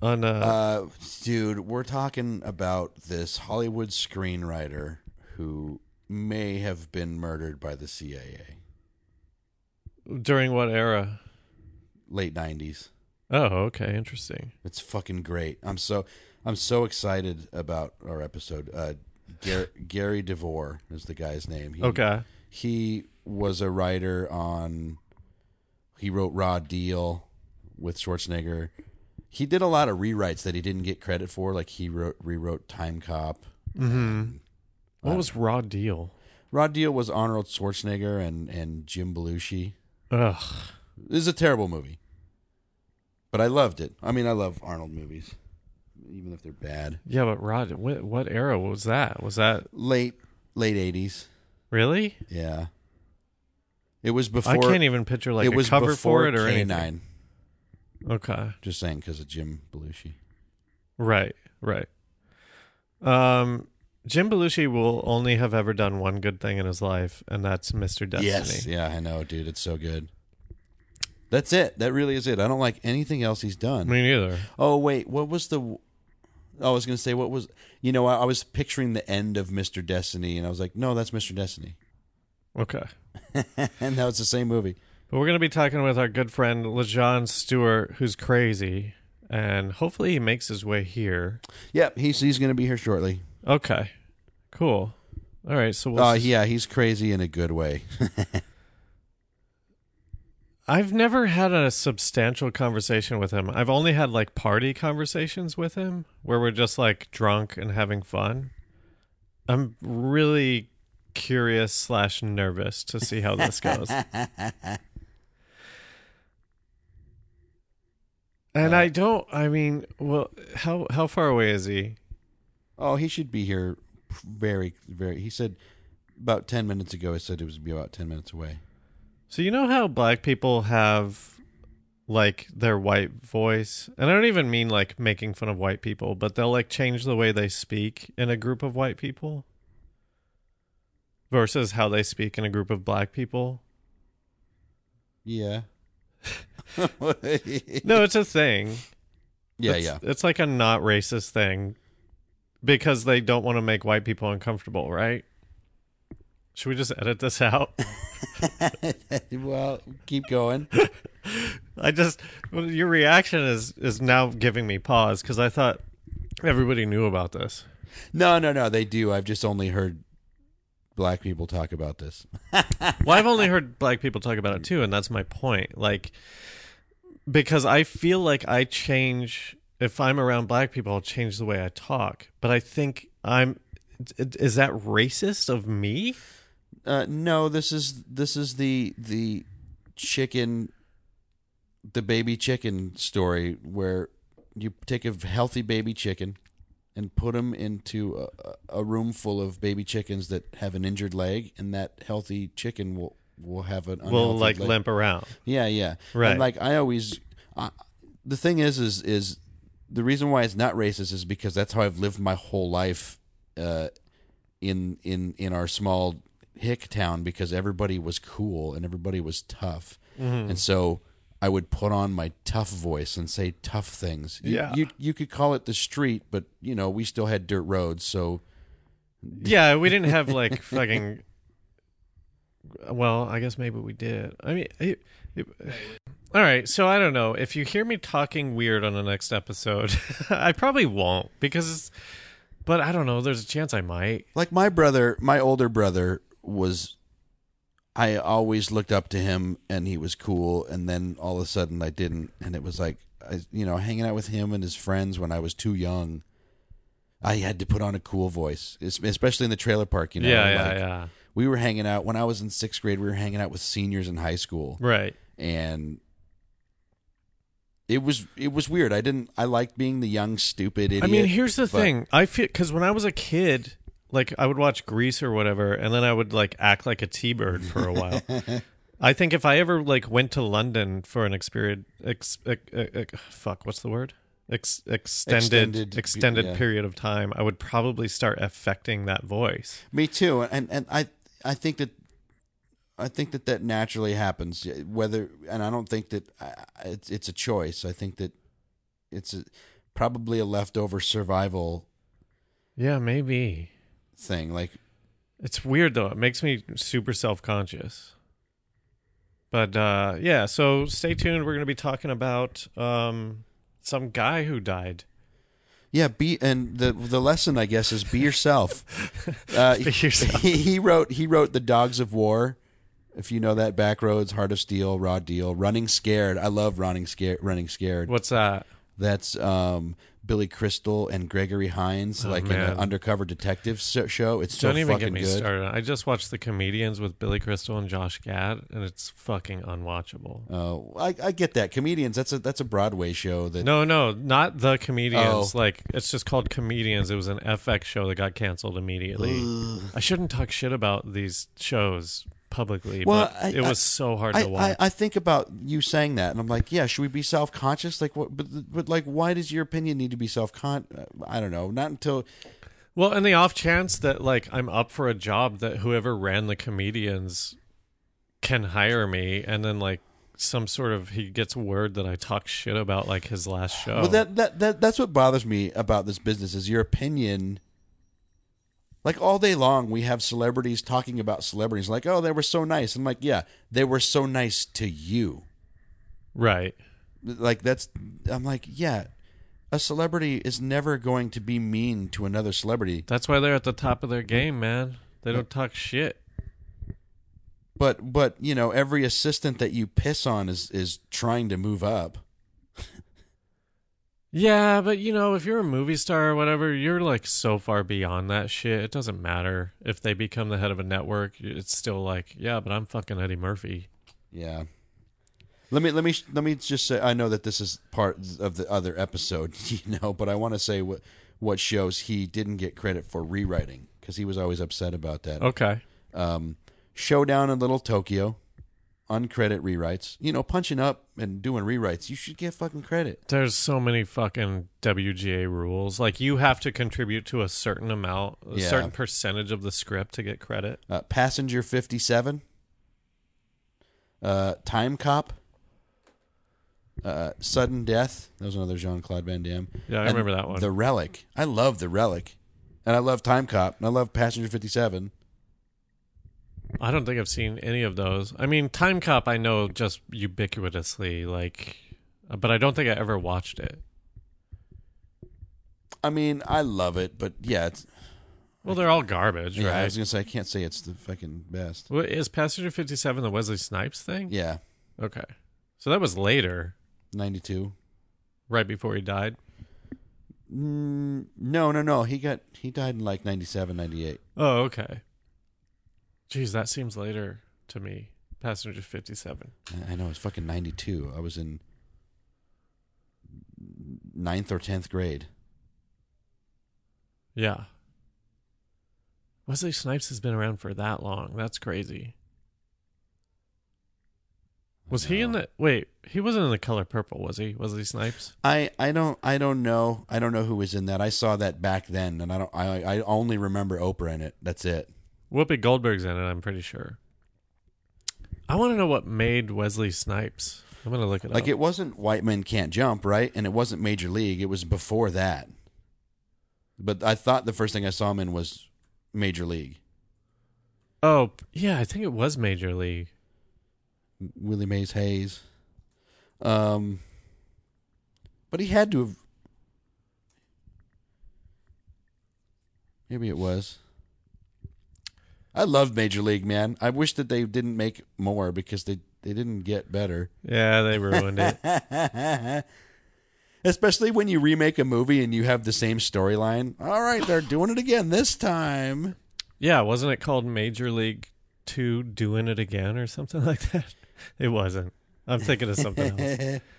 on uh, Uh, dude, we're talking about this Hollywood screenwriter who may have been murdered by the CIA, during what era? late '90s. Oh, okay, interesting. It's fucking great. I'm so I'm so excited about our episode. Uh, Gar- Gary DeVore is the guy's name. He, Okay. he was a writer on he wrote raw deal with schwarzenegger he did a lot of rewrites that he didn't get credit for like he wrote rewrote Timecop Mhm. What was Raw Deal? raw deal was arnold schwarzenegger and and jim belushi Ugh. this is a terrible movie but i loved it i mean i love arnold movies even if they're bad Yeah, but Rod, what, what era was that? Was that late late 80s really? yeah it was before I can't even picture like it was a cover before for it or K9. anything. Okay. just saying because of jim belushi Right, right. Um, Jim Belushi will only have ever done one good thing in his life, and that's Mr. Destiny. Yes. Yeah, I know, dude. It's so good. That's it. That really is it. I don't like anything else he's done. Me neither. Oh, wait. What was the. I was going to say, what was. You know, I, I was picturing the end of Mr. Destiny, and I was like, no, that's Mr. Destiny. Okay. and now it's the same movie. But we're going to be talking with our good friend LeJean Stewart, who's crazy, and hopefully he makes his way here. Yep, he's, he's going to be here shortly. Okay. Cool. All right. So we'll Uh, yeah, he's crazy in a good way. I've never had a substantial conversation with him. I've only had like party conversations with him where we're just like drunk and having fun. I'm really curious slash nervous to see how this goes. And uh, I don't. I mean, well, how how far away is he? oh, he should be here very, very. He said about 10 minutes ago, he said it was be about 10 minutes away. So you know how black people have like their white voice, and I don't even mean like making fun of white people, but they'll like change the way they speak in a group of white people versus how they speak in a group of black people. Yeah. No, it's a thing. yeah, it's, yeah. It's like a not racist thing because they don't want to make white people uncomfortable, right? Should we just edit this out? well, keep going. I just your reaction is is now giving me pause because I thought everybody knew about this. No, no, no. They do. I've just only heard black people talk about this. Well, I've only heard black people talk about it too, and that's my point. Like, because I feel like I change if I'm around black people, I'll change the way I talk. But I think I'm. Is that racist of me? Uh, no, this is this is the the chicken, the baby chicken story where you take a healthy baby chicken and put them into a, a room full of baby chickens that have an injured leg, and that healthy chicken will will have an Will like leg. limp around. Yeah, yeah. Right. And like I always, the thing is, is is the reason why it's not racist is because that's how I've lived my whole life, uh, in in in our small hick town because everybody was cool and everybody was tough, Mm-hmm. and so. I would put on my tough voice and say tough things. You, Yeah. you you could call it the street, but you know we still had dirt roads, so Yeah, we didn't have like fucking. Well, I guess maybe we did. I mean, it, it- all right. So I don't know if you hear me talking weird on the next episode. I probably won't because, it's, but I don't know. There's a chance I might. like my brother, my older brother was I always looked up to him and he was cool and then all of a sudden I didn't and it was like I, you know hanging out with him and his friends when I was too young I had to put on a cool voice especially in the trailer park you know yeah, yeah, like, yeah. We were hanging out when I was in 6th grade we were hanging out with seniors in high school Right. and it was it was weird I didn't I liked being the young stupid idiot I mean, here's the but- thing. I feel because when I was a kid, like I would watch Grease or whatever, and then I would like act like a T-bird for a while. I think if I ever like went to London for an experience, ex, ex, ex, fuck, what's the word? Ex, extended Extended, extended, yeah. period of time, I would probably start affecting that voice. Me too, and and I I think that I think that that naturally happens. Whether and I don't think that I- it's it's a choice. I think that it's a, probably a leftover survival Yeah, maybe. thing. Like It's weird though. It makes me super self conscious. But uh, yeah, so stay tuned. We're going to be talking about um, some guy who died. Yeah, be and the the lesson I guess is be yourself. Uh, Be yourself. He, he wrote he wrote the Dogs of War. If you know that, Backroads, Heart of Steel, Raw Deal, Running Scared. I love Running Scared. Running Scared. What's that? That's um, Billy Crystal and Gregory Hines, oh, like in Oh, an undercover detective show. It's so Don't even fucking get me good. started. I just watched the comedians with Billy Crystal and Josh Gad, and it's fucking unwatchable. Oh, I, I get that. Comedians. That's a that's a Broadway show. That No, no, not the comedians. Oh. Like it's just called comedians. It was an FX show that got canceled immediately. I shouldn't talk shit about these shows publicly, Well, but I- it was I- so hard I, to watch. I, I think about you saying that, and I'm like, yeah, should we be self conscious? Like, what? But but like, why does your opinion need to be self con? Uh, I don't know. Not until Well, and the off chance that like I'm up for a job that whoever ran the comedians can hire me and then like some sort of he gets word that I talk shit about like his last show. Well, that, that that that's what bothers me about this business is your opinion. Like all day long, we have celebrities talking about celebrities. Like, oh, they were so nice. I'm like, yeah, they were so nice to you. right. Like that's, I'm like, yeah, a celebrity is never going to be mean to another celebrity. That's why they're at the top of their game, man. They don't talk shit. But but you know, every assistant that you piss on is is trying to move up. Yeah, but you know, if you're a movie star or whatever, you're like so far beyond that shit. It doesn't matter if they become the head of a network. It's still like, yeah, but I'm fucking Eddie Murphy. Yeah. Let me let me let me just say I know that this is part of the other episode, you know, but I want to say what what shows he didn't get credit for rewriting because he was always upset about that. Okay. Um, Showdown in Little Tokyo, uncredit rewrites. You know, punching up and doing rewrites. You should get fucking credit. There's so many fucking WGA rules. Like you have to contribute to a certain amount, a Yeah. certain percentage of the script to get credit. Uh, Passenger Fifty Seven. Uh, Timecop. uh, Sudden Death. That was another Jean Claude Van Damme. Yeah, I And remember that one. The Relic. I love The Relic, and I love Timecop, and I love Passenger Fifty Seven. I don't think I've seen any of those. I mean, Timecop, I know just ubiquitously, like, but I don't think I ever watched it. I mean, I love it, but yeah, it's, Well, they're all garbage, yeah. I was gonna say I can't say it's the fucking best. Well, is Passenger 57 the Wesley Snipes thing? Yeah, Okay. So that was later, ninety two. right before he died. Mm, no, no, no. He got he died in like 97, 98. Oh, okay. Jeez, that seems later to me. Passenger 57. I- know it's fucking ninety two. I was in ninth or tenth grade. Yeah. Wesley Snipes has been around for that long. That's crazy. Was he in the wait? He wasn't in the color purple, was he? Wesley Snipes? I, I don't I don't know I don't know who was in that. I saw that back then, and I don't I I only remember Oprah in it. That's it. Whoopi Goldberg's in it. I'm pretty sure. I want to know what made Wesley Snipes. I'm gonna look it up. Like up. it wasn't White Men Can't Jump, right? And it wasn't Major League. It was before that. But I thought the first thing I saw him in was Major League. oh, yeah, I think it was Major League. Willie Mays Hayes. Um, but he had to have. Maybe it was. I love Major League, man. I wish that they didn't make more because they, they didn't get better. Yeah, they ruined it. Especially when you remake a movie and you have the same storyline. All right, they're doing it again this time. Yeah, wasn't it called Major League Two Doing It Again or something like that? It wasn't. I'm thinking of something else.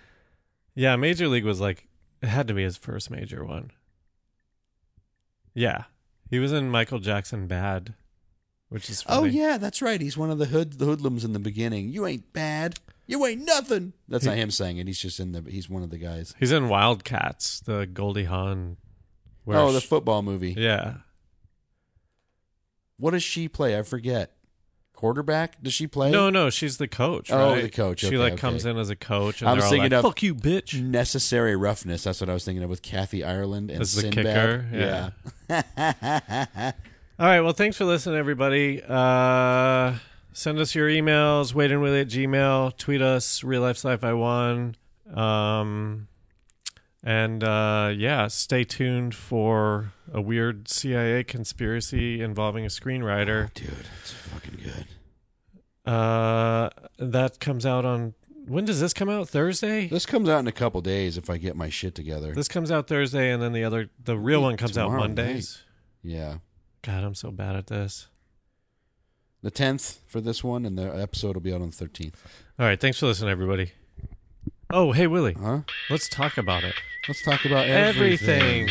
Yeah, Major League was like it had to be his first major one. Yeah. He was in Michael Jackson Bad, which is oh, funny. Oh yeah, that's right. He's one of the hood the hoodlums in the beginning. You ain't bad. You ain't nothing. That's not him saying it. He's just in the. He's one of the guys. He's in Wildcats, the Goldie Hawn. where oh, the football movie. yeah. What does she play? I forget. Quarterback? Does she play? No, no, she's the coach. Oh, right? the coach. She Okay, like okay. comes in as a coach, and I they're all thinking like, of- "Fuck you, bitch." Necessary roughness. That's what I was thinking of with Kathy Ireland and As the Sinbad. kicker, yeah. All right. Well, thanks for listening, everybody. Uh, send us your emails, waitingwilly at gmail, tweet us, real life sci-fi one. Um, and uh, yeah, stay tuned for a weird CIA conspiracy involving a screenwriter. Dude, it's fucking good. Uh, that comes out on when does this come out? Thursday. This comes out in a couple days if I get my shit together. This comes out Thursday, and then the other, the real one comes out Mondays. yeah. God, I'm so bad at this. The 10th for this one, and the episode will be out on the 13th. All right, thanks for listening, everybody. Oh, hey Willie, Huh? let's talk about it. Let's talk about everything. Everything.